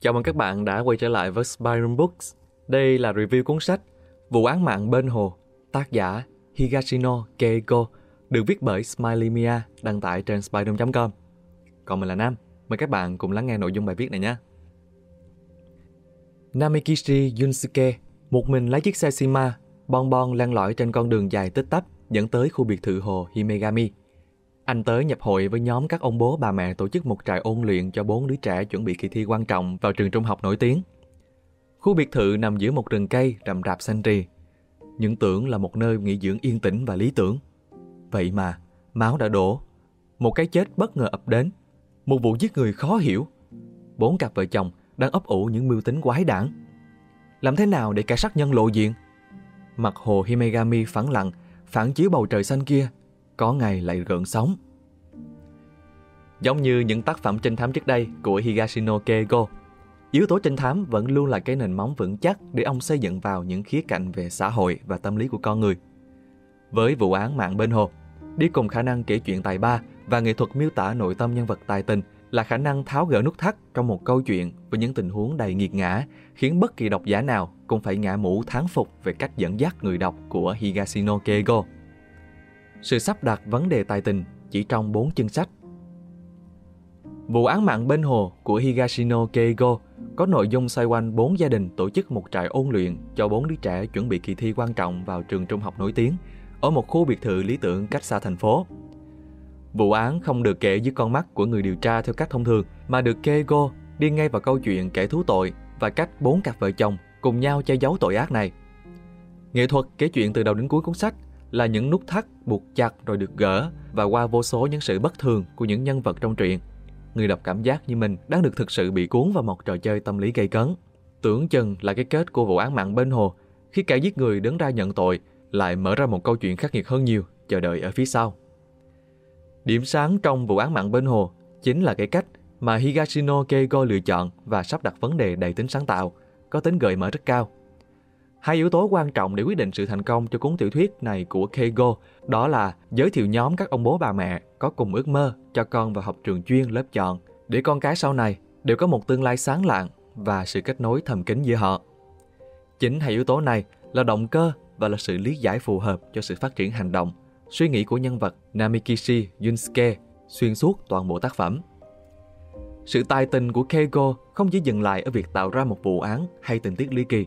Chào mừng các bạn đã quay trở lại với Spiron Books. Đây là review cuốn sách Vụ án mạng bên hồ, tác giả Higashino Keiko, được viết bởi Smiley Mia, đăng tải trên spiron.com. Còn mình là Nam, mời các bạn cùng lắng nghe nội dung bài viết này nhé. Namikishi Yunsuke, một mình lái chiếc xe Shima, bon bon len lỏi trên con đường dài tích tắp dẫn tới khu biệt thự hồ Himegami. Anh tới nhập hội với nhóm các ông bố bà mẹ tổ chức một trại ôn luyện cho bốn đứa trẻ chuẩn bị kỳ thi quan trọng vào trường trung học nổi tiếng. Khu biệt thự nằm giữa một rừng cây rậm rạp xanh rì. Những tưởng là một nơi nghỉ dưỡng yên tĩnh và lý tưởng. Vậy mà, máu đã đổ. Một cái chết bất ngờ ập đến. Một vụ giết người khó hiểu. Bốn cặp vợ chồng đang ấp ủ những mưu tính quái đản. Làm thế nào để kẻ sát nhân lộ diện? Mặt hồ Himegami phẳng lặng, phản chiếu bầu trời xanh kia, có ngày lại gợn sóng. Giống như những tác phẩm trinh thám trước đây của Higashino Keigo, yếu tố trinh thám vẫn luôn là cái nền móng vững chắc để ông xây dựng vào những khía cạnh về xã hội và tâm lý của con người. Với vụ án mạng bên hồ, đi cùng khả năng kể chuyện tài ba và nghệ thuật miêu tả nội tâm nhân vật tài tình là khả năng tháo gỡ nút thắt trong một câu chuyện với những tình huống đầy nghiệt ngã, khiến bất kỳ độc giả nào cũng phải ngã mũ thán phục về cách dẫn dắt người đọc của Higashino Keigo. Sự sắp đặt vấn đề tài tình chỉ trong bốn chương sách. Vụ án mạng bên hồ của Higashino Keigo có nội dung xoay quanh bốn gia đình tổ chức một trại ôn luyện cho bốn đứa trẻ chuẩn bị kỳ thi quan trọng vào trường trung học nổi tiếng ở một khu biệt thự lý tưởng cách xa thành phố. Vụ án không được kể dưới con mắt của người điều tra theo cách thông thường, mà được Keigo đi ngay vào câu chuyện kẻ thú tội và cách bốn cặp vợ chồng cùng nhau che giấu tội ác này. Nghệ thuật kể chuyện từ đầu đến cuối cuốn sách là những nút thắt buộc chặt rồi được gỡ và qua vô số những sự bất thường của những nhân vật trong truyện. Người đọc cảm giác như mình đang được thực sự bị cuốn vào một trò chơi tâm lý gây cấn. Tưởng chừng là cái kết của vụ án mạng bên hồ khi kẻ giết người đứng ra nhận tội lại mở ra một câu chuyện khắc nghiệt hơn nhiều chờ đợi ở phía sau. Điểm sáng trong vụ án mạng bên hồ chính là cái cách mà Higashino Keigo lựa chọn và sắp đặt vấn đề đầy tính sáng tạo, có tính gợi mở rất cao. Hai yếu tố quan trọng để quyết định sự thành công cho cuốn tiểu thuyết này của Keigo đó là giới thiệu nhóm các ông bố bà mẹ có cùng ước mơ cho con vào học trường chuyên lớp chọn để con cái sau này đều có một tương lai sáng lạng và sự kết nối thầm kín giữa họ. Chính hai yếu tố này là động cơ và là sự lý giải phù hợp cho sự phát triển hành động suy nghĩ của nhân vật Namikishi Yunsuke xuyên suốt toàn bộ tác phẩm. Sự tài tình của Keigo không chỉ dừng lại ở việc tạo ra một vụ án hay tình tiết ly kỳ,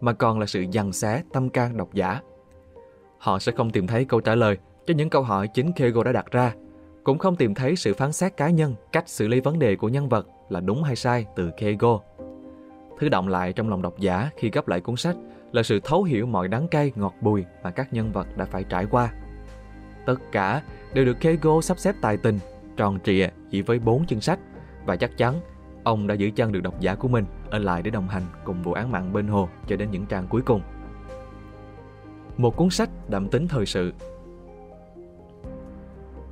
mà còn là sự dằn xé tâm can độc giả. Họ sẽ không tìm thấy câu trả lời cho những câu hỏi chính Keigo đã đặt ra, cũng không tìm thấy sự phán xét cá nhân, cách xử lý vấn đề của nhân vật là đúng hay sai từ Keigo. Thứ động lại trong lòng độc giả khi gấp lại cuốn sách là sự thấu hiểu mọi đắng cay ngọt bùi mà các nhân vật đã phải trải qua Tất cả đều được Keigo sắp xếp tài tình, tròn trịa chỉ với bốn chương sách và chắc chắn ông đã giữ chân được độc giả của mình ở lại để đồng hành cùng vụ án mạng bên hồ cho đến những trang cuối cùng. Một cuốn sách đậm tính thời sự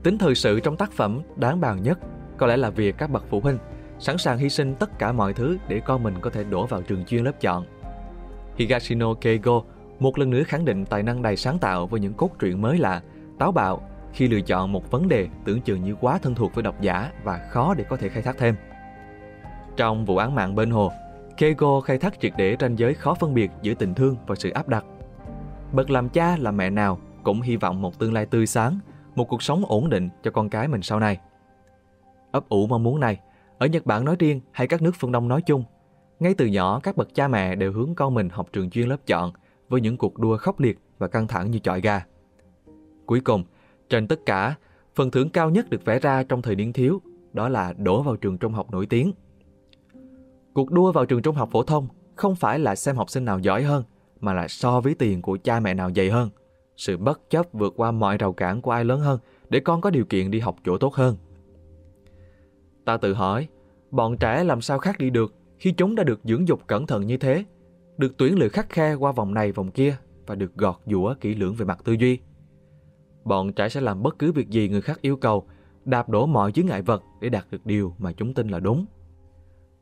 Tính thời sự trong tác phẩm đáng bàn nhất có lẽ là việc các bậc phụ huynh sẵn sàng hy sinh tất cả mọi thứ để con mình có thể đổ vào trường chuyên lớp chọn. Higashino Keigo một lần nữa khẳng định tài năng đầy sáng tạo với những cốt truyện mới lạ táo bạo khi lựa chọn một vấn đề tưởng chừng như quá thân thuộc với độc giả và khó để có thể khai thác thêm. Trong vụ án mạng bên hồ, Keigo khai thác triệt để ranh giới khó phân biệt giữa tình thương và sự áp đặt. Bậc làm cha là mẹ nào cũng hy vọng một tương lai tươi sáng, một cuộc sống ổn định cho con cái mình sau này. Ấp ủ mong muốn này, ở Nhật Bản nói riêng hay các nước phương Đông nói chung, ngay từ nhỏ các bậc cha mẹ đều hướng con mình học trường chuyên lớp chọn với những cuộc đua khốc liệt và căng thẳng như chọi gà. Cuối cùng, trên tất cả, phần thưởng cao nhất được vẽ ra trong thời niên thiếu, đó là đổ vào trường trung học nổi tiếng. Cuộc đua vào trường trung học phổ thông không phải là xem học sinh nào giỏi hơn, mà là so với tiền của cha mẹ nào dày hơn. Sự bất chấp vượt qua mọi rào cản của ai lớn hơn để con có điều kiện đi học chỗ tốt hơn. Ta tự hỏi, bọn trẻ làm sao khác đi được khi chúng đã được dưỡng dục cẩn thận như thế, được tuyển lựa khắc khe qua vòng này vòng kia và được gọt giũa kỹ lưỡng về mặt tư duy bọn trẻ sẽ làm bất cứ việc gì người khác yêu cầu, đạp đổ mọi chướng ngại vật để đạt được điều mà chúng tin là đúng.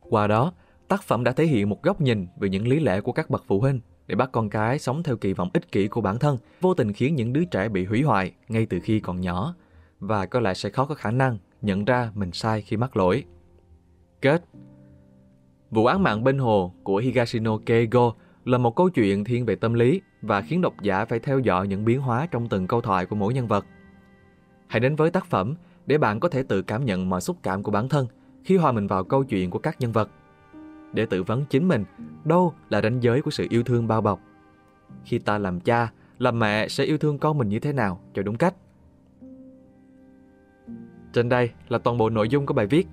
Qua đó, tác phẩm đã thể hiện một góc nhìn về những lý lẽ của các bậc phụ huynh để bắt con cái sống theo kỳ vọng ích kỷ của bản thân, vô tình khiến những đứa trẻ bị hủy hoại ngay từ khi còn nhỏ và có lẽ sẽ khó có khả năng nhận ra mình sai khi mắc lỗi. Kết Vụ án mạng bên hồ của Higashino Keigo là một câu chuyện thiên về tâm lý và khiến độc giả phải theo dõi những biến hóa trong từng câu thoại của mỗi nhân vật. Hãy đến với tác phẩm để bạn có thể tự cảm nhận mọi xúc cảm của bản thân khi hòa mình vào câu chuyện của các nhân vật. Để tự vấn chính mình đâu là ranh giới của sự yêu thương bao bọc. Khi ta làm cha, làm mẹ sẽ yêu thương con mình như thế nào cho đúng cách. Trên đây là toàn bộ nội dung của bài viết.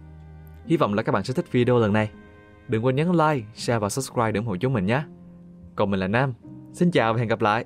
Hy vọng là các bạn sẽ thích video lần này. Đừng quên nhấn like, share và subscribe để ủng hộ chúng mình nhé. Còn mình là Nam. Xin chào và hẹn gặp lại.